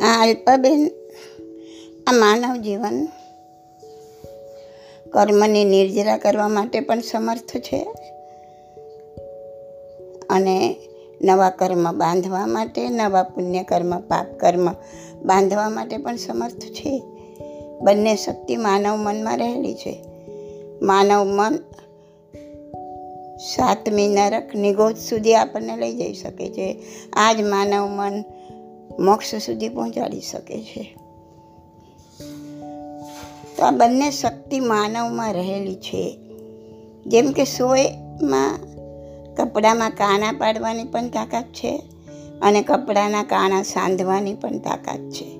આ અલ્પબેન આ માનવ જીવન કર્મની નિર્જરા કરવા માટે પણ સમર્થ છે અને નવા કર્મ બાંધવા માટે, નવા પુણ્ય કર્મ, પાપ કર્મ બાંધવા માટે પણ સમર્થ છે. બંને શક્તિ માનવ મનમાં રહેલી છે. માનવ મન સાતમી નરક નિગોદ સુધી આપણને લઈ જઈ શકે છે. આ જ માનવ મન મોક્ષ સુધી પહોંચાડી શકે છે. તો આ બંને શક્તિ માનવમાં રહેલી છે. જેમ કે સોયમાં કપડામાં કાણા પાડવાની પણ તાકાત છે અને કપડાના કાણા સાંધવાની પણ તાકાત છે.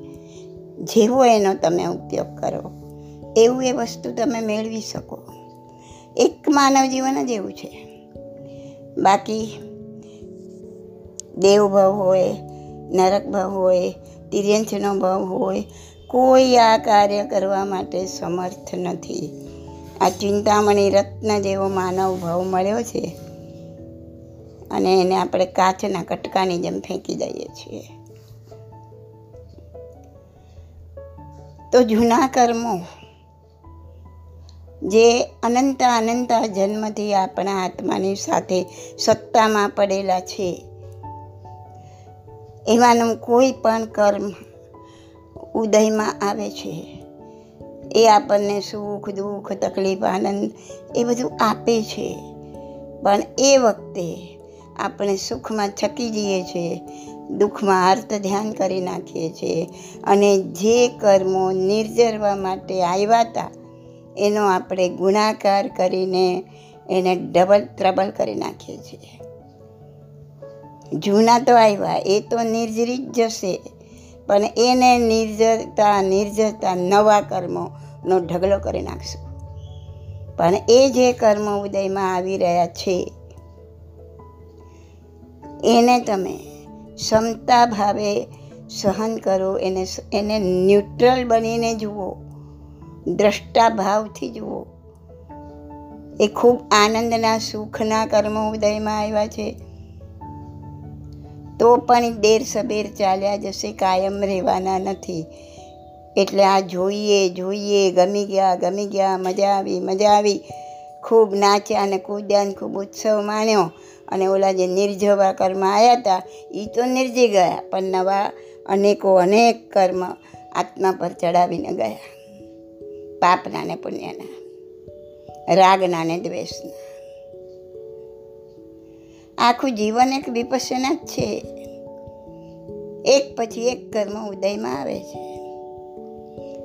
જેવો એનો તમે ઉપયોગ કરો, એવું એ વસ્તુ તમે મેળવી શકો. એક માનવ જીવન જ એવું છે. બાકી દેવભાવ હોય નરક ભાવ હોય તિર્યંથનો ભાવ હોય, કોઈ આ કાર્ય કરવા માટે સમર્થ નથી. આ ચિંતામણી રત્ન જેવો માનવ ભાવ મળ્યો છે અને એને આપણે કાચના કટકાની જેમ ફેંકી દઈએ છીએ. તો જૂના કર્મો, જે અનંત અનંત જન્મથી આપણા આત્માની સાથે સત્તામાં પડેલા છે એવાનું કોઈ પણ કર્મ ઉદયમાં આવે છે. એ આપણને સુખ, દુઃખ, તકલીફ, આનંદ એ બધું આપે છે. પણ એ વખતે આપણે સુખમાં છકી જઈએ છીએ દુઃખમાં અર્થ ધ્યાન કરી નાખીએ છીએ અને જે કર્મો નિર્જરવા માટે આવ્યા હતા, એનો આપણે ગુણાકાર કરીને એને ડબલ ટ્રબલ કરી નાખીએ છીએ. જૂના તો આવ્યા, એ તો નિર્જરી જ જશે. પણ એને નિર્જરતા નિર્જરતા નવા કર્મોનો ઢગલો કરી નાખશું. પણ એ જે કર્મો ઉદયમાં આવી રહ્યા છે, એને તમે ક્ષમતા ભાવે સહન કરો, એને એને ન્યુટ્રલ બનીને જુઓ દ્રષ્ટા ભાવથી જુઓ. એ ખૂબ આનંદના, સુખના કર્મો ઉદયમાં આવ્યા છે. તો પણ દેર સબેર ચાલ્યા જશે, કાયમ રહેવાના નથી. એટલે આ જોઈએ જોઈએ, ગમી ગયા ગમી ગયા, મજા આવી મજા આવી. ખૂબ નાચ્યા અને કૂદ્યા અને ખૂબ ઉત્સવ માણ્યો. અને ઓલા જે નિર્જવા કર્મ આવ્યા હતા એ તો નિર્જી ગયા, પણ નવા અનેકો અનેક કર્મ આત્મા પર ચડાવીને ગયા. પાપના ને પુણ્યના રાગના ને દ્વેષના. આખું જીવન એક વિપસના જ છે. એક પછી એક કર્મ ઉદયમાં આવે છે.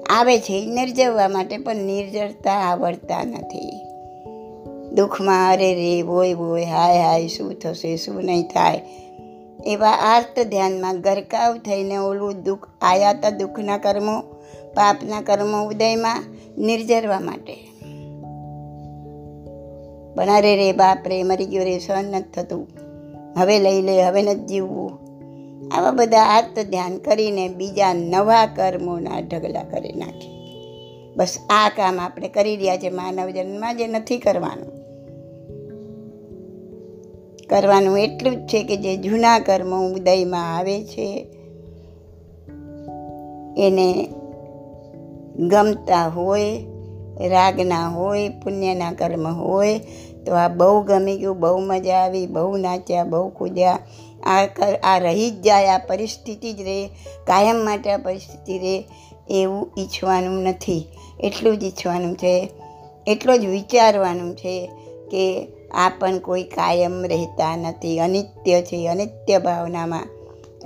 આવે છે નિર્જવવા માટે પણ નિર્જરતા આવડતા નથી. દુઃખમાં અરે રે બોય બોય હાય હાય, શું થશે, શું નહીં થાય? એવા આર્ત ધ્યાનમાં ગરકાવ થઈને ઓલું દુઃખ, આયાતા દુઃખના કર્મો, પાપના કર્મો ઉદયમાં નિર્જરવા માટે. અરે રે બાપ રે મરી ગયો રે, સહન નથી થતું. હવે લઈ લે, હવે નથી જીવવું. આવા બધા આર્ત ધ્યાન કરીને બીજા નવા કર્મોના ઢગલા કરી નાખે. બસ આ કામ આપણે કરી રહ્યા છે, માનવ જન્મમાં જે નથી કરવાનું. કરવાનું એટલું જ છે કે જે જૂના કર્મો ઉદયમાં આવે છે, એને ગમતા હોય રાગના હોય, પુણ્યના કર્મ હોય, તો આ બહુ ગમી ગયું, બહુ મજા આવી, બહુ નાચ્યા, બહુ કૂદ્યા. આ કર, આ રહી જ જાય, આ પરિસ્થિતિ જ રહે, કાયમ માટે આ પરિસ્થિતિ રહે, એવું ઈચ્છવાનું નથી. એટલું જ ઈચ્છવાનું છે, એટલું જ વિચારવાનું છે કે આ પણ કોઈ કાયમ રહેતા નથી, અનિત્ય છે, અનિત્ય ભાવનામાં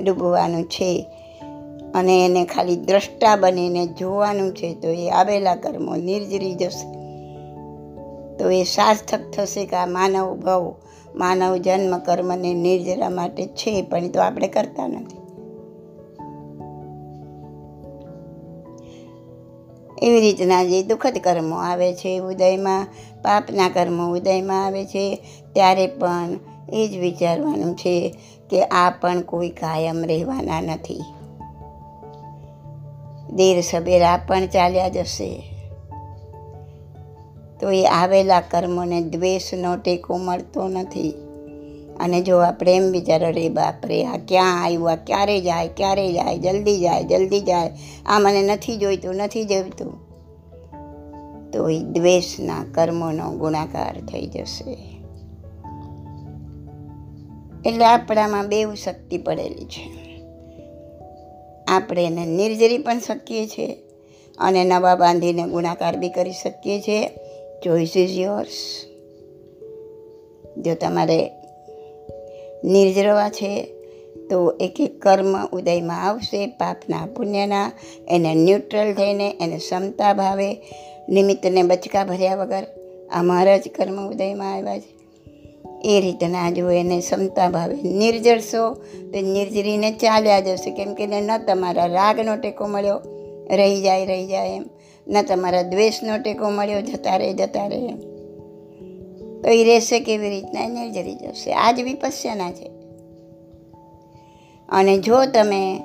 ડૂબવાનું છે. અને એને ખાલી દ્રષ્ટા બનીને જોવાનું છે, તો એ આવેલા કર્મો નિર્જરી જશે. તો એ સાર્થક થશે કે આ માનવ ભવ માનવ જન્મ કર્મને નિર્જરા માટે છે, પણ તો આપણે કરતા નથી. એવી રીતના જે દુઃખદ કર્મો આવે છે, ઉદયમાં, પાપના કર્મો ઉદયમાં આવે છે, ત્યારે પણ એ જ વિચારવાનું છે કે આ પણ કોઈ કાયમ રહેવાના નથી. દેર સબેર પણ ચાલ્યા જશે. તો એ આવેલા કર્મોને દ્વેષનો ટેકો મળતો નથી. અને જો આપણે એમ વિચારો રે બાપરે આ ક્યાં આવ્યું? આ ક્યારે જાય? ક્યારે જાય? જલ્દી જાય જલ્દી જાય. આ મને નથી જોઈતું નથી જોઈતું. તો એ દ્વેષના કર્મોનો ગુણાકાર થઈ જશે. એટલે આપણામાં બેવ શક્તિ પડેલી છે. આપણે એને નિર્જરી પણ શકીએ છીએ અને નવા બાંધીને ગુણાકાર બી કરી શકીએ છીએ. ચોઈસ ઇઝ યોર્સ જો તમારે નિર્જરવા છે, તો એક એક કર્મ ઉદયમાં આવશે, પાપના પુણ્યના, એને ન્યુટ્રલ થઈને એને ક્ષમતા ભાવે, નિમિત્તને બચકા ભર્યા વગર અમારા જ કર્મ ઉદયમાં આવ્યા છે. એ રીતના જો એને ક્ષમતા ભાવે. નિર્જરશો તો નિર્જરીને ચાલ્યા જશે. કેમ કે ન તમારા રાગનો ટેકો મળ્યો, રહી જાય રહી જાય એમ. ન તમારા દ્વેષનો ટેકો મળ્યો, જતા રહે જતા રહે એમ. તો એ રહેશે કેવી રીતના? નિર્જરી જશે. આ જ વિપસ્યના છે. અને જો તમે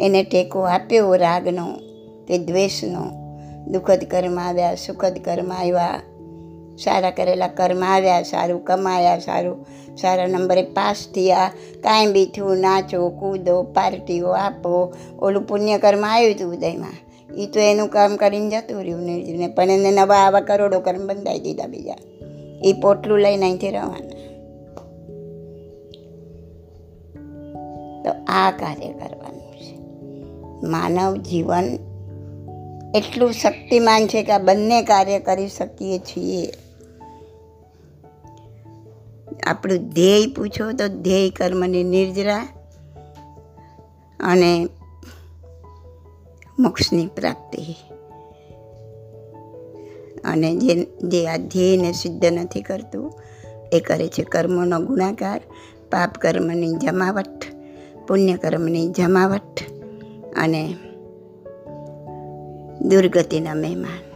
એને ટેકો આપ્યો, રાગનો કે દ્વેષનો, દુઃખદ કર્મ આવ્યા, સુખદ કર્મ આવ્યા સારા કરેલા કર્મ આવ્યા, સારું કમાયા, સારું, સારા નંબરે પાસ થયા. કાંઈ બી થયું નાચો, કૂદો, પાર્ટીઓ આપો. ઓલું પુણ્ય કર્મ આવ્યું હતું ઉદયમાં. એ તો એનું કામ કરીને જતું રહ્યું નિર્જીવને પણ એને નવા આવા કરોડો કર્મ બંધાઈ દીધા બીજા. એ પોટલું લઈને અહીંથી રવાના. તો આ કાર્ય કરવાનું છે. માનવ જીવન એટલું શક્તિમાન છે કે આ બંને કાર્ય કરી શકીએ છીએ. આપણું ધ્યેય પૂછો તો ધ્યેય કર્મની નિર્જરા અને મોક્ષની પ્રાપ્તિ. અને જે જે આ ધ્યેયને સિદ્ધ નથી કરતું, એ કરે છે કર્મોનો ગુણાકાર, પાપ કર્મની જમાવટ, પુણ્ય કર્મની જમાવટ અને દુર્ગતિના મહેમાન.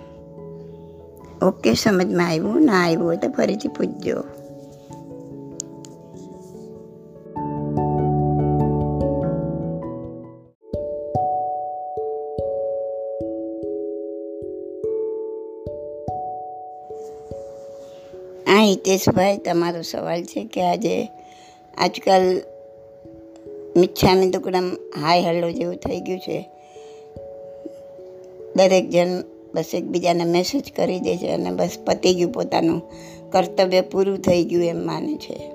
ઓકે, સમજમાં આવ્યું? ના આવ્યું હોય તો ફરીથી પૂછજો. હિતેશભાઈ, તમારો સવાલ છે કે આજે આજકાલ મિચ્છામી દુકડમ હાય હલ્લો જેવું થઈ ગયું છે. દરેક જણ બસ એકબીજાને મેસેજ કરી દે છે અને બસ પતી ગયું પોતાનું કર્તવ્ય પૂરું થઈ ગયું એમ માને છે.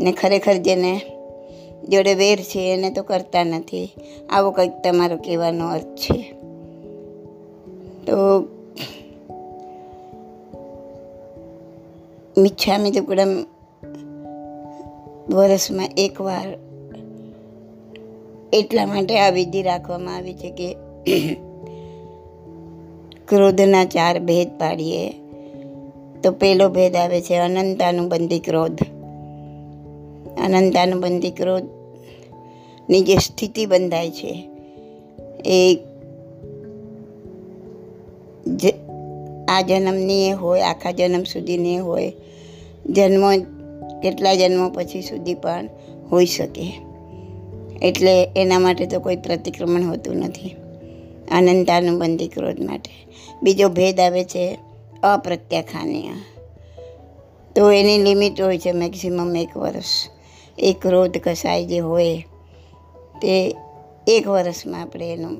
ને ખરેખર જેને જોડે વેર છે એને તો કરતા નથી. આવો કંઈક તમારો કહેવાનો અર્થ છે. તો મિચ્છામી દુકડમ વર્ષમાં એકવાર એટલા માટે આ વિધિ રાખવામાં આવી છે કે ક્રોધના ચાર ભેદ પાડીએ તો પહેલો ભેદ આવે છે અનંતાનુબંધી ક્રોધ. અનંતાનુબંધી ક્રોધની જે સ્થિતિ બંધાય છે એ આ જન્મની એ હોય, આખા જન્મ સુધીની હોય. જન્મો, કેટલા જન્મો પછી સુધી પણ હોઈ શકે. એટલે એના માટે તો કોઈ પ્રતિક્રમણ હોતું નથી. અનંતાનુબંધી ક્રોધ માટે. બીજો ભેદ આવે છે અપ્રત્યાખાનીય. તો એની લિમિટ હોય છે મેક્સિમમ એક વર્ષ. એ ક્રોધ કસાય જે હોય, તે એક વર્ષમાં આપણે એનું,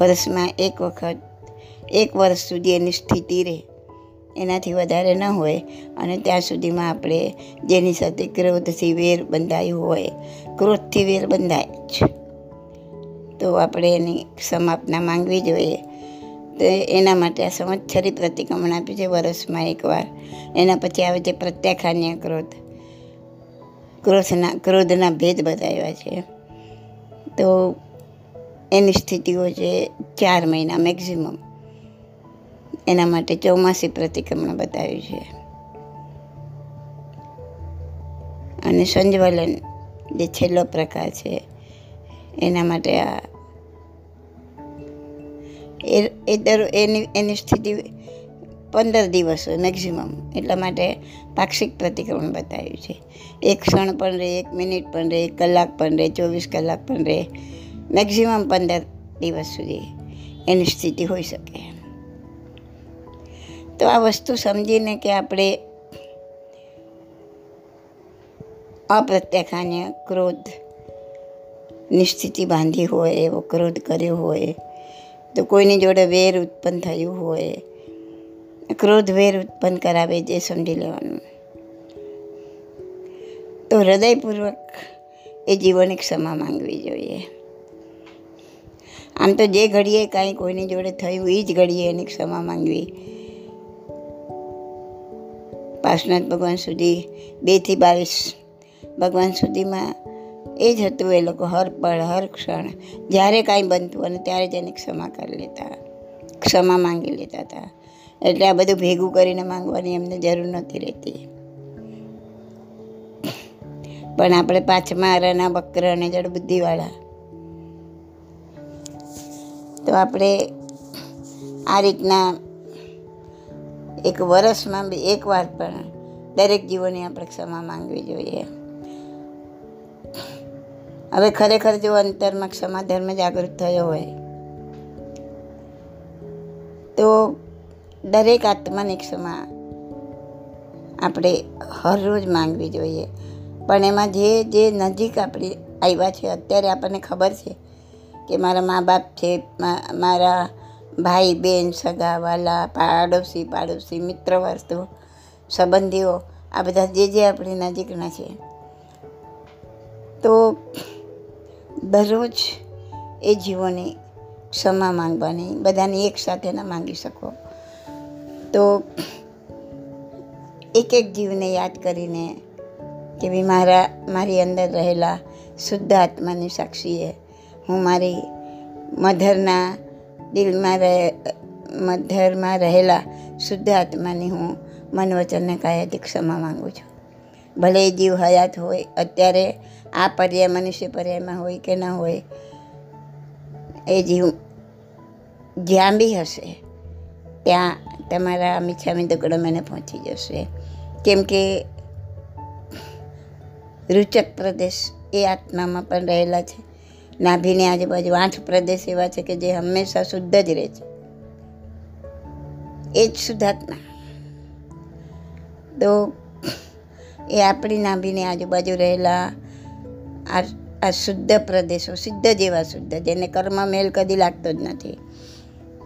વર્ષમાં એક વખત એક વર્ષ સુધી એની સ્થિતિ રહે. એનાથી વધારે ન હોય. અને ત્યાં સુધીમાં આપણે જેની સાથે ક્રોધથી વેર બંધાયું હોય, ક્રોધથી વેર બંધાય જ. તો આપણે એની સમાપના માંગવી જોઈએ. તો એના માટે આ સંવત્સરી પ્રતિક્રમણ આપ્યું છે વર્ષમાં એકવાર. એના પછી આવે છે પ્રત્યાખાન્ય ક્રોધ. ક્રોધના ક્રોધના ભેદ બતાવ્યા છે. તો એની સ્થિતિઓ છે ચાર મહિના મેક્ઝિમમ એના માટે ચોમાસી પ્રતિક્રમણ બતાવ્યું છે. અને સંજવલન જે છેલ્લો પ્રકાર છે, એના માટે આ એ દર, એની એની સ્થિતિ પંદર દિવસ હોય મેક્ઝિમમ એટલા માટે પાક્ષિક પ્રતિક્રમણ બતાવ્યું છે. એક ક્ષણ પણ રહે, એક મિનિટ પણ રહે, એક કલાક પણ રહે, ચોવીસ કલાક પણ રહે મેક્ઝિમમ પંદર દિવસ સુધી એની સ્થિતિ હોઈ શકે. તો આ વસ્તુ સમજીને કે આપણે અપ્રત્યાખાન્ય ક્રોધ નિશ્ચિતિ બાંધી હોય, એવો ક્રોધ કર્યો હોય, તો કોઈની જોડે વેર ઉત્પન્ન થયું હોય, ક્રોધ વેર ઉત્પન્ન કરાવે જે સમજી લેવાનું. તો હૃદયપૂર્વક એ જીવન ક્ષમા માંગવી જોઈએ. આમ તો જે ઘડીએ કાંઈ કોઈની જોડે થયું એ જ ઘડીએ એની ક્ષમા માંગવી. પાર્શનાથ ભગવાન સુધી બેથી બાવીસ ભગવાન સુધીમાં એ જ હતું એ લોકો હર પળ, હર ક્ષણ. જ્યારે કાંઈ બનતું અને ત્યારે એની ક્ષમા કરી લેતા, ક્ષમા માંગી લેતા હતા. એટલે આ બધું ભેગું કરીને માંગવાની એમને જરૂર નહોતી રહેતી. પણ આપણે પાછમાં રના બકર અને જડબુદ્ધિવાળા. તો આપણે આ રીતના એક વર્ષમાં બી એક પણ દરેક જીવોની આપણે ક્ષમા માંગવી જોઈએ. હવે ખરેખર જો અંતરમાં ક્ષમા ધર્મ જાગૃત થયો હોય, તો દરેક આત્માની ક્ષમા આપણે હરરોજ માંગવી જોઈએ. પણ એમાં જે જે નજીક આપણે આવ્યા છે, અત્યારે આપણને ખબર છે કે મારા મા બાપ છે મારા ભાઈ બહેન સગા, વાલા, પાડોશી પાડોશી મિત્ર વર્તુ સંબંધીઓ, આ બધા જે જે આપણી નજીકના છે. તો દરરોજ એ જીવોની ક્ષમા માંગવાની, બધાની એક સાથે ના માંગી શકો. તો એક એક જીવને યાદ કરીને કે ભાઈ, મારા, મારી અંદર રહેલા શુદ્ધ આત્માની સાક્ષીએ હું મારી મધરના દિલમાં રહે મધરમાં રહેલા શુદ્ધ આત્માની હું મન વચનને કાયાથી ક્ષમા માંગુ છું. ભલે જીવ હયાત હોય, અત્યારે આ પર્યાય મનુષ્ય પર્યાયમાં હોય કે ન હોય, એ જીવ જ્યાં બી હશે, ત્યાં તમારા મીઠામી દગડો મને પહોંચી જશે. કેમ કે રૂચક પ્રદેશ એ આત્મામાં પણ રહેલા છે. નાભીની આજુબાજુ આઠ પ્રદેશ એવા છે કે જે હંમેશા શુદ્ધ જ રહે છે. એ જ શુદ્ધાત્મા. તો એ આપણી નાભીની આજુબાજુ રહેલા આ આ શુદ્ધ પ્રદેશો, સિદ્ધ જેવા શુદ્ધ, જેને કર્મ મેલ કદી લાગતો જ નથી.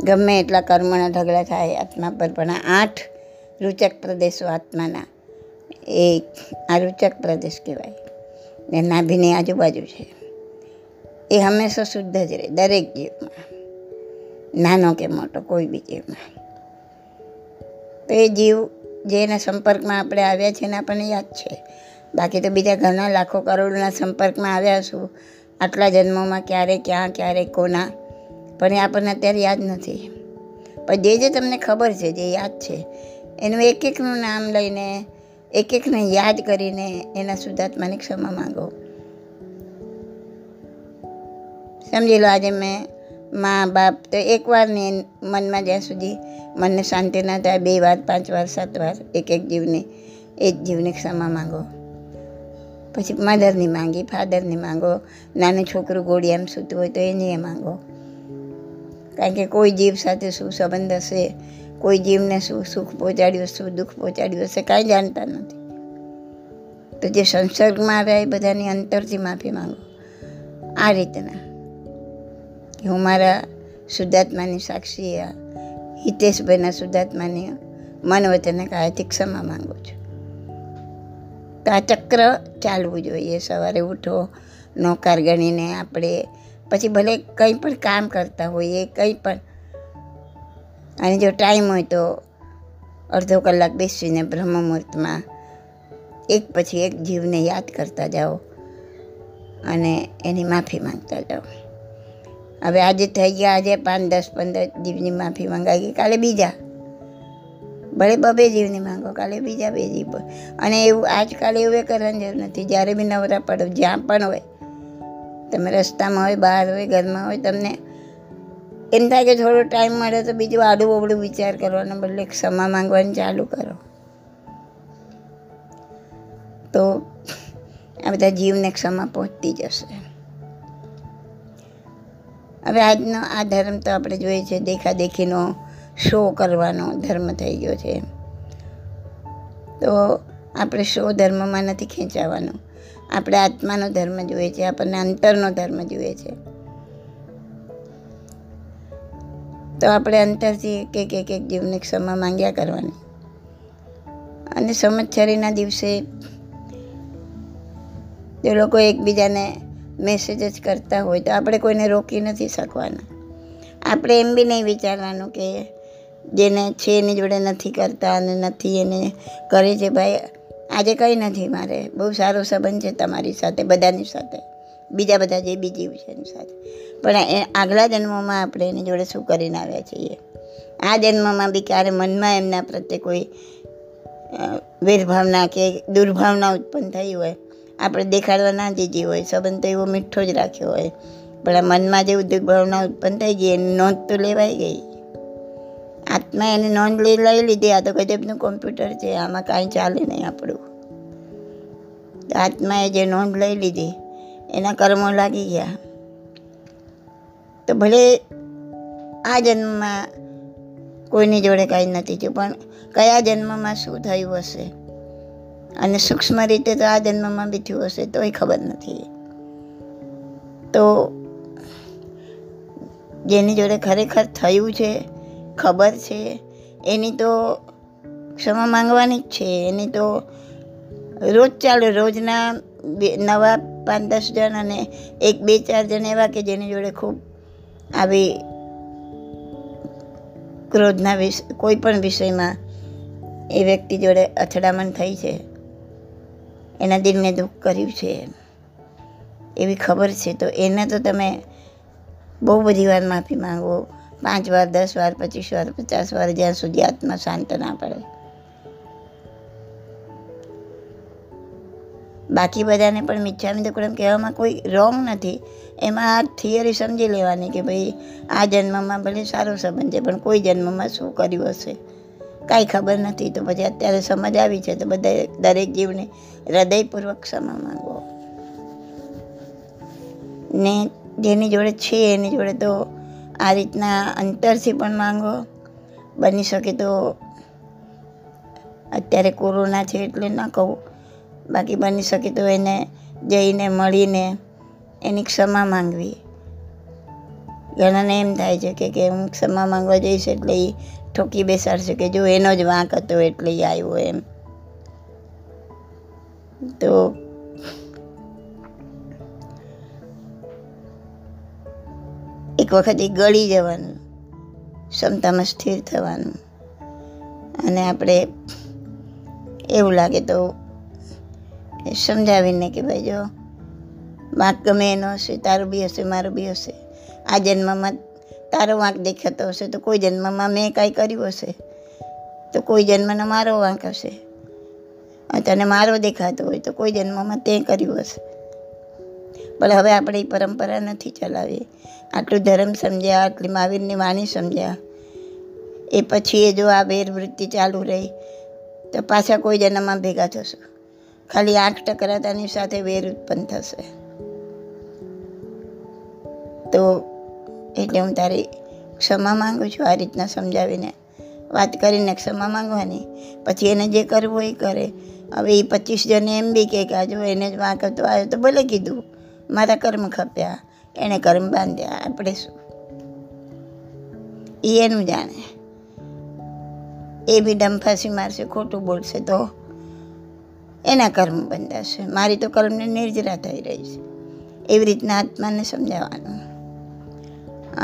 ગમે એટલા કર્મના ઢગલા થાય આત્મા પર, પણ આઠ રૂચક પ્રદેશો આત્માના, એ આ રૂચક પ્રદેશ કહેવાય. ને નાભીની આજુબાજુ છે. એ હંમેશા શુદ્ધ જ રહે, દરેક જીવમાં. નાનો કે મોટો, કોઈ બી જીવમાં. તો એ જીવ જેના સંપર્કમાં આપણે આવ્યા છે એના આપણને યાદ છે. બાકી તો બીજા ઘણા લાખો કરોડના સંપર્કમાં આવ્યા છું આટલા જન્મોમાં ક્યારે, ક્યાં, ક્યારે, કોના. પણ એ આપણને અત્યારે યાદ નથી. પણ જે જે તમને ખબર છે, જે યાદ છે, એનું એક એકનું નામ લઈને એક એકને યાદ કરીને એના શુદ્ધાત્માની ક્ષમા માંગો. સમજી લો આજે મેં મા બાપ, તો એકવાર ને મનમાં જ્યાં સુધી મનને શાંતિ ના થાય, બે વાર, પાંચ વાર, સાત વાર, એક એક જીવને, એ જ જીવની ક્ષમા માંગો. પછી મધરની માંગી, ફાધરની માંગો, નાનું છોકરું ગોળી એમ સૂતું હોય તો એની એ માંગો. કારણ કે કોઈ જીવ સાથે શું સંબંધ હશે, કોઈ જીવને શું સુખ પહોંચાડ્યું શું દુઃખ પહોંચાડ્યું હશે, કાંઈ જાણતા નથી. તો જે સંસર્ગમાં આવ્યા એ બધાની અંતરથી માફી માંગો. આ રીતના. કે હું મારા શુદ્ધાત્માની સાક્ષી હિતેશભાઈના શુદ્ધાત્માની મન વચને કાયથી ક્ષમા માંગુ છું. તો આ ચક્ર ચાલવું જોઈએ. સવારે ઉઠો, નોકાર ગણીને આપણે પછી ભલે કંઈ પણ કામ કરતા હોઈએ, કંઈ પણ. અને જો ટાઈમ હોય તો અડધો કલાક બેસીને બ્રહ્મ મુહૂર્તમાં એક પછી એક જીવને યાદ કરતા જાઓ અને એની માફી માંગતા જાઓ. હવે આજે થઈ ગયા, આજે પાંચ, દસ, પંદર જીવની માફી મંગાવી ગઈ. કાલે બીજા. ભલે બબે જીવની માંગો, કાલે બીજા બે જીવ. અને એવું આજકાલ એવું કરવાની જરૂર નથી. જ્યારે બી નવરા પડો, જ્યાં પણ હોય, તમે રસ્તામાં હોય, બહાર હોય, ઘરમાં હોય, તમને એમ થાય કે થોડો ટાઈમ મળે તો બીજું આડું બબડું વિચાર કરવાનો બદલે ક્ષમા માંગવાનું ચાલુ કરો. તો આ બધા જીવને ક્ષમા પહોંચતી જશે. હવે આજનો આ ધર્મ તો આપણે જોઈએ છે દેખાદેખીનો શો કરવાનો ધર્મ થઈ ગયો છે. તો આપણે શો ધર્મમાં નથી ખેંચાવાનું. આપણે આત્માનો ધર્મ જોઈએ છે, આપણને અંતરનો ધર્મ જોઈએ છે. તો આપણે અંતરથી એક એક એક જીવને ક્ષમા માંગ્યા કરવાની. અને સંવત્સરીના દિવસે જે લોકો એકબીજાને મેસેજ જ કરતા હોય તો આપણે કોઈને રોકી નથી શકવાના. આપણે એમ બી નહીં વિચારવાનું કે જેને છે એની જોડે નથી કરતા અને નથી એને કરે છે ભાઈ, આજે કંઈ નથી મારે. બહુ સારો સંબંધ છે તમારી સાથે, બધાની સાથે. બીજા બધા જે બીજી છે એની સાથે. પણ એ આગલા જન્મોમાં આપણે એની જોડે શું કરીને આવ્યા છીએ? આ જન્મમાં બી ક્યારે મનમાં એમના પ્રત્યે કોઈ વેરભાવના કે દુર્ભાવના ઉત્પન્ન થઈ હોય આપણે દેખાડવા ના જઈએ હોય, સંબંધ તો એવો મીઠો જ રાખ્યો હોય. પણ આ મનમાં જે ઉદ્યોગ ભાવના ઉત્પન્ન થઈ ગઈ, એની નોંધ તો લેવાઈ ગઈ. આત્મા એની નોંધ લઈ લઈ લીધી, આ તો ગજબનું કોમ્પ્યુટર છે, આમાં કાંઈ ચાલે નહીં આપણું. આત્માએ જે નોંધ લઈ લીધી, એના કર્મો લાગી ગયા. તો ભલે આ જન્મમાં કોઈની જોડે કાંઈ નથી થયું, પણ કયા જન્મમાં શું થયું હશે? અને સૂક્ષ્મ રીતે તો આ જન્મમાં બી હશે, તોય ખબર નથી. તો જેની જોડે ખરેખર થયું છે, ખબર છે, એની તો ક્ષમા માંગવાની જ છે. એની તો રોજ ચાલે, રોજના નવા પાંચ દસ જણ અને એક, બે, ચાર જણ એવા કે જેની જોડે ખૂબ આવી ક્રોધના વિષ, કોઈ પણ વિષયમાં એ વ્યક્તિ જોડે અથડામણ થઈ છે. એના દિલને દુઃખ કર્યું છે. એવી ખબર છે. તો એને તો તમે બહુ બધી વાર માફી માંગો. પાંચ વાર, દસ વાર, પચીસ વાર, પચાસ વાર જ્યાં સુધી આત્મા શાંત ના પડે. બાકી બધાને પણ મિચ્છામી દુક્કડમ કહેવામાં કોઈ રોંગ નથી. એમાં આ થિયરી સમજી લેવાની કે ભાઈ, આ જન્મમાં ભલે સારો સંબંધ છે, પણ કોઈ જન્મમાં શું કર્યું હશે? કાંઈ ખબર નથી. તો પછી અત્યારે સમજ આવી છે. તો બધા દરેક જીવને હૃદયપૂર્વક ક્ષમા માંગો. ને જેની જોડે છે, એની જોડે તો આ રીતના અંતરથી પણ માંગો. બની શકે તો અત્યારે કોરોના છે એટલે ના કહું. બાકી બની શકે તો એને જઈને મળીને એની ક્ષમા માંગવી. ઘણાને એમ થાય છે કે કે હું ક્ષમા માંગવા જઈશ એટલે એ ઠોકી બેસાડશે કે જો એનો જ વાંક હતો એટલે એ આવ્યો એમ. તો એક વખત એ ગળી જવાનું, ક્ષમતામાં સ્થિર થવાનું. અને આપણે એવું લાગે તો સમજાવીને કે ભાઈ જો, વાંક ગમે એનો હશે, તારું બી હશે, મારું બી હશે. આ જન્મમાં તારો વાંક દેખાતો હશે, તો કોઈ જન્મમાં મેં કાંઈ કર્યું હશે, તો કોઈ જન્મનો મારો વાંક હશે. તને મારો દેખાતો હોય તો કોઈ જન્મમાં તે કર્યું હશે. પણ હવે આપણે એ પરંપરા નથી ચલાવી આટલું ધર્મ સમજ્યા, આટલી મહાવીરની વાણી સમજ્યા. એ પછી એ જો આ વેરવૃત્તિ ચાલુ રહી, તો પાછા કોઈ જન્મમાં ભેગા થશું. ખાલી આંખ ટકરાતાની સાથે વેર ઉત્પન્ન થશે. તો એટલે હું તારી ક્ષમા માંગુ છું આ રીતના સમજાવીને. વાત કરીને ક્ષમા માંગવાની. પછી એને જે કરવું એ કરે. હવે એ પચીસ જણે એમ બી કે આ એને જ વાંક હતો આવ્યો તો ભલે કીધું. મારા કર્મ ખપ્યા એણે કર્મ બાંધ્યા, આપણે શું? એ એનું જાણે. એ બી ડંફાસી મારશે, ખોટું બોલશે તો એના કર્મ બંધાશે. મારી તો કર્મને નિર્જરા થઈ રહી છે. એવી રીતના આત્માને સમજાવવાનું.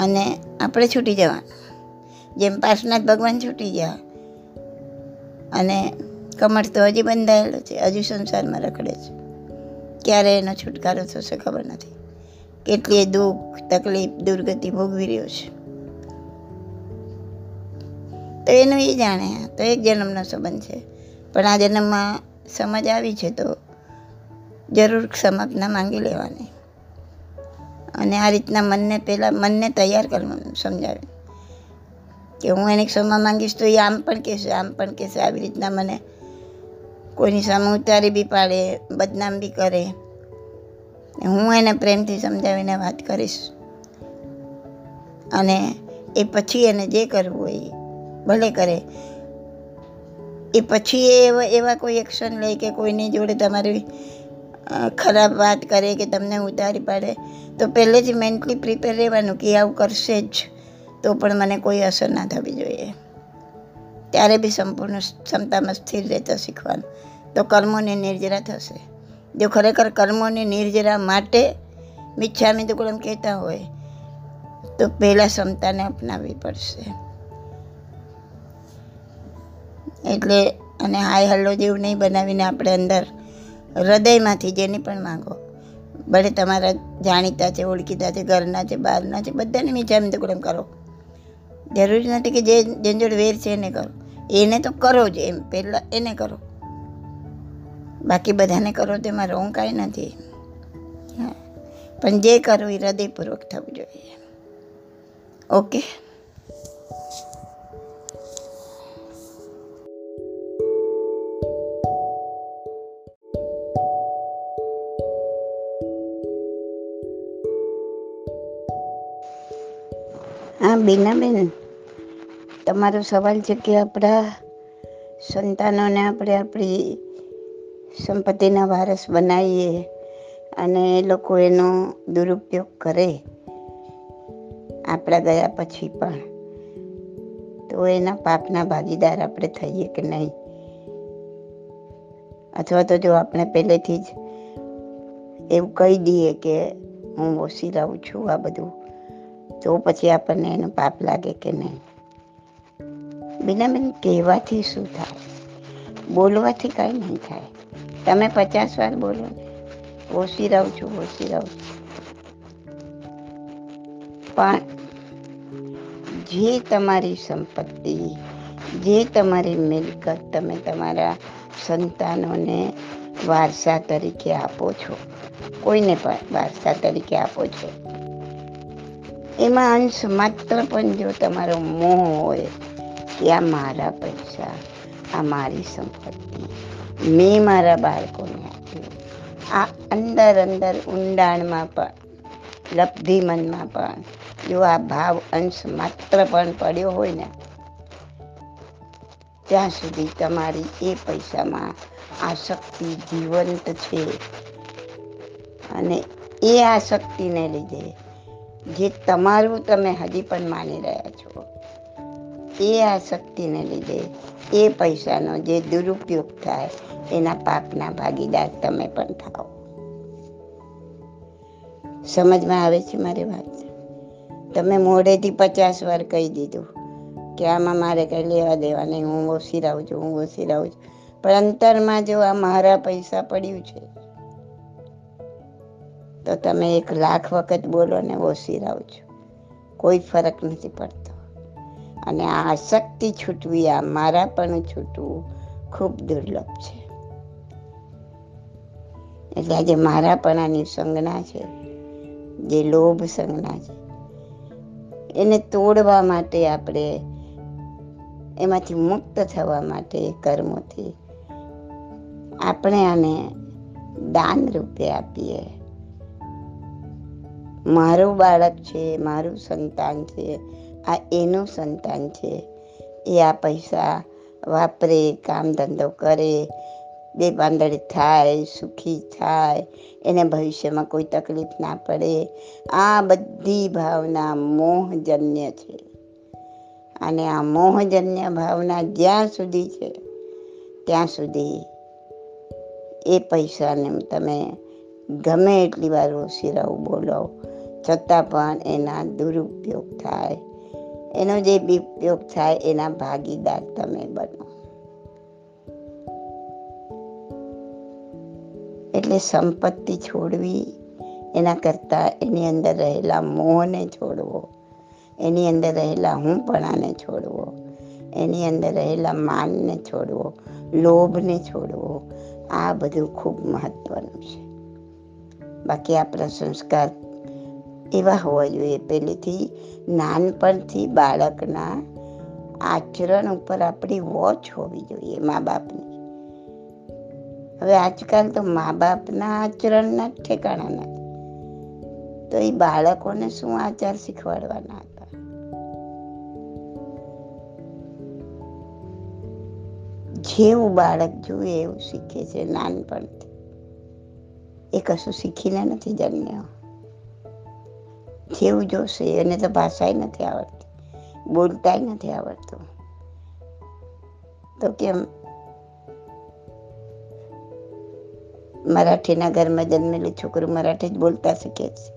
અને આપણે છૂટી જવાનું. જેમ પાર્શનાથ ભગવાન છૂટી ગયા અને કમર તો હજી બંધાયેલો છે, હજુ સંસારમાં રખડે છે. ક્યારે એનો છુટકારો થશે ખબર નથી. કેટલી દુઃખ, તકલીફ, દુર્ગતિ ભોગવી રહ્યો છે. તો એનું એ જાણે, તો એક જન્મનો સંબંધ છે. પણ આ જન્મમાં સમજ આવી છે તો જરૂર ક્ષમાપના માંગી લેવાની. અને આ રીતના મનને પહેલાં મનને તૈયાર કરવાનું સમજાવે કે હું એની ક્ષમા માંગીશ તો એ આમ પણ કહેશે, આમ પણ કહેશે. આવી રીતના મને કોઈની સામે ઉતારી બી પાડે, બદનામ બી કરે. હું એને પ્રેમથી સમજાવીને વાત કરીશ. અને એ પછી એને જે કરવું હોય ભલે કરે. એ પછી એ એવા કોઈ એક્શન લે કે કોઈની જોડે તમારી ખરાબ વાત કરે કે તમને ઉતારી પાડે, તો પહેલેથી મેન્ટલી પ્રિપેર રહેવાનું કે આવું કરશે જ. તો પણ મને કોઈ અસર ના થવી જોઈએ. ત્યારે બી સંપૂર્ણ ક્ષમતામાં સ્થિર રહેતા શીખવાનું. તો કર્મોની નિર્જરા થશે. જો ખરેખર કર્મોની નિર્જરા માટે મિચ્છામી દુકડમ કહેતા હોય, તો પહેલાં ક્ષમતાને અપનાવવી પડશે. એટલે અને હાય હલ્લો જેવું નહીં બનાવીને આપણે અંદર હૃદયમાંથી જેની પણ માંગો, ભલે તમારા જાણીતા છે, ઓળખીતા છે, ઘરના છે, બહારના છે, બધાને મીઠામી દુકડમ કરો. જરૂરી નથી કે જે જેની જોડે વેર છે એને કરો. એને તો કરો જ એમ પહેલાં એને કરો. બાકી બધાને કરો તેમાં રોંગ કાંઈ નથી. હા. પણ જે કરો એ હૃદયપૂર્વક થવું જોઈએ. ઓકે? હા બીનાબેન તમારો સવાલ છે કે આપણા સંતાનોને આપણે આપણી સંપત્તિના વારસ બનાવીએ અને એ લોકો એનો દુરુપયોગ કરે આપણા ગયા પછી પણ, તો એના પાપના ભાગીદાર આપણે થઈએ કે નહીં? અથવા તો જો આપણે પહેલેથી જ એવું કહી દઈએ કે હું ઓછી રહું છું આ બધું, તો પછી આપણને એનો પાપ લાગે કે નહીં? બીનાબેન કહેવાથી શું થાય? બોલવાથી કાંઈ નહીં થાય. તમે પચાસ વાર બોલો ને, ઓછી રહું છું, ઓછી રહું છું. પણ જે તમારી સંપત્તિ, જે તમારી મિલકત તમે તમારા સંતાનોને વારસા તરીકે આપો છો, કોઈને પણ વારસા તરીકે આપો છો, એમાં અંશ માત્ર પણ જો તમારો મોહ હોય કે આ મારા પૈસા, આ મારી સંપત્તિ, મેં મારા બાળકોને આપ્યું આ અંદર અંદર ઊંડાણમાં પણ, લબ્ધિ મનમાં પણ, જો આ ભાવ અંશ માત્ર પણ પડ્યો હોય ને, ત્યાં સુધી તમારી એ પૈસામાં આસક્તિ જીવંત છે. અને એ આસક્તિને લીધે, જે તમારું તમે હજી પણ માની રહ્યા છો એ આ શક્તિને લીધે એ પૈસાનો જે દુરુપયોગ થાય, એના પાપના ભાગીદાર તમે પણ થાઓ. સમજમાં આવે છે મારી વાત? તમે મોઢેથી પચાસ વાર કહી દીધું કે આમાં મારે કંઈ લેવા દેવા નહીં હું ઓછી રહું છું, હું ઓછી રહું છું. પણ અંતરમાં જો આ મારા પૈસા પડ્યું છે, તો તમે એક લાખ વખત બોલો ને ઓછી રહો છો. કોઈ ફરક નથી પડતો. અને આ આસક્તિ છૂટવી, આ મારા પણ છૂટવું ખૂબ દુર્લભ છે. એટલે આજે મારાપણાની સંજ્ઞા છે, જે લોભ સંજ્ઞા છે. એને તોડવા માટે આપણે એમાંથી મુક્ત થવા માટે કર્મોથી આપણે આને દાન રૂપે આપીએ. મારું બાળક છે, મારું સંતાન છે આ એનું સંતાન છે. એ આ પૈસા વાપરે, કામ ધંધો કરે, બે પાંદડે થાય, સુખી થાય, એને ભવિષ્યમાં કોઈ તકલીફ ના પડે. આ બધી ભાવના મોહજન્ય છે. અને આ મોહજન્ય ભાવના જ્યાં સુધી છે, ત્યાં સુધી એ પૈસાને તમે ગમે એટલી વાર ઓશીરાવું બોલો, છતાં પણ એના દુરુપયોગ થાય. એનો જે ઉપયોગ થાય એના ભાગીદાર તમે બનો. એટલે સંપત્તિ છોડવી, એના કરતાં એની અંદર રહેલા મોહને છોડવો, એની અંદર રહેલા હુંપણાને છોડવો, એની અંદર રહેલા માનને છોડવો, લોભને છોડવો, આ બધું ખૂબ મહત્વનું છે. બાકી આપણા સંસ્કાર એવા હોવા જોઈએ. પહેલેથી નાનપણથી બાળકના આચરણ ઉપર આપણી વોચ હોવી જોઈએ મા બાપની. હવે આજકાલ તો મા બાપના આચરણના જ ઠેકાણા નથી. તો એ બાળકોને શું આચાર શીખવાડવાના હતા? જેવું બાળક જુએ એવું શીખે છે નાનપણથી. એ કશું શીખીને નથી જન્મ્યો. જેવું જોશે? એને તો ભાષાય નથી આવડતી. બોલતાય નથી આવડતું. તો કેમ? મરાઠીના ઘરમાં જન્મેલી છોકરું મરાઠી જ બોલતા શીખે છે.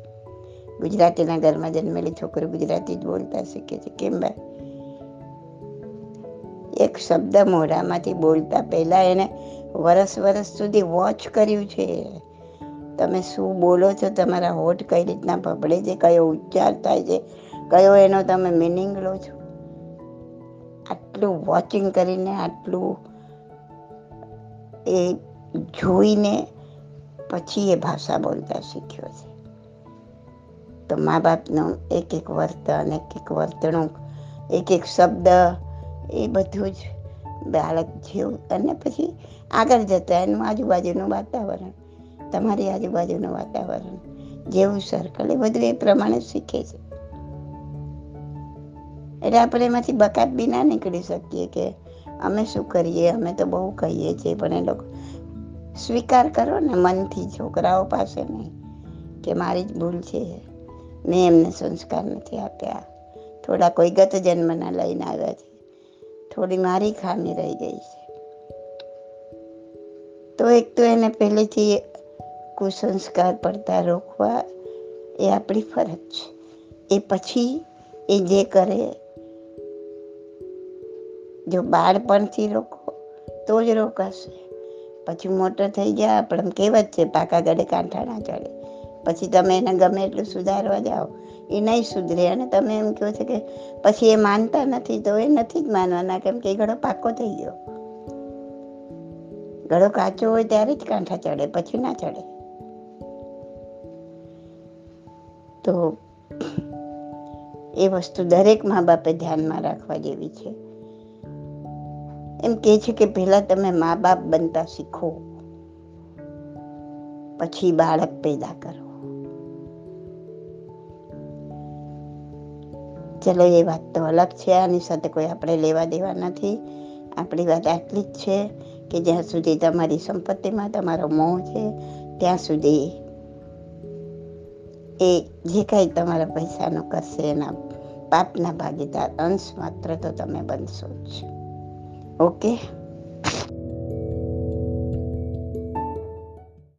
ગુજરાતીના ઘરમાં જન્મેલી છોકરું ગુજરાતી જ બોલતા શીખે છે. કેમ ભાઈ એક શબ્દ મોઢામાંથી બોલતા પહેલા એને વરસ વરસ સુધી વોચ કર્યું છે. તમે શું બોલો છો? તમારા હોઠ કઈ રીતના પકડે છે? કયો ઉચ્ચાર થાય છે? કયો એનો તમે મિનિંગ લો છો? આટલું વોચિંગ કરીને, આટલું એ જોઈને પછી એ ભાષા બોલતા શીખ્યો છે. તો મા બાપનું એક એક વર્તન, એક એક વર્તણૂક, એક એક શબ્દ એ બધું જ બાળક જેવું. અને પછી આગળ જતા એનું આજુબાજુનું વાતાવરણ. તમારી આજુબાજુનું વાતાવરણ જેવું સર્કલ એ બધું એ પ્રમાણે શીખે છે. એટલે આપણે એમાંથી બકાત બી ના નીકળી શકીએ કે અમે શું કરીએ, અમે તો બહુ કહીએ છીએ, પણ એ લોકો સ્વીકાર કરો ને મનથી, છોકરાઓ પાસે નહીં કે મારી જ ભૂલ છે. મેં એમને સંસ્કાર નથી આપ્યા. થોડા કોઈ ગત જન્મના લઈને આવ્યા છે. થોડી મારી ખામી રહી ગઈ છે. તો એક તો એને પહેલેથી કુસંસ્કાર પડતા રોકવા એ આપણી ફરજ છે. એ પછી એ જે કરે, જો બાળપણથી રોકો, તો જ રોકાશે. પછી મોટો થઈ ગયા આપણે કહેવત છે, પાકા ગળે કાંઠા ના ચડે. પછી તમે એને ગમે એટલું સુધારવા જાઓ, એ નહીં સુધરે. અને તમે એમ કહો છો કે પછી એ માનતા નથી, તો એ નથી જ માનવાના, કેમ કે એ ઘડો પાકો થઈ ગયો. ઘડો કાચો હોય ત્યારે જ કાંઠા ચડે, પછી ના ચડે. તો એ વસ્તુ દરેક મા બાપે ધ્યાનમાં રાખવા જેવી છે. એમ કે છે કે પહેલા તમે મા બાપ બનતા શીખો, પછી બાળક પેદા કરો. ચલો, એ વાત તો અલગ છે, આની સાથે કોઈ આપણે લેવા દેવા નથી. આપણી વાત આટલી જ છે કે જ્યાં સુધી તમારી સંપત્તિમાં તમારો મોહ છે, ત્યાં સુધી એ જે કાંઈ તમારા પૈસાનું કરશે એના પાપના ભાગીદાર અંશ માત્ર તો તમે બનશો જ. ઓકે?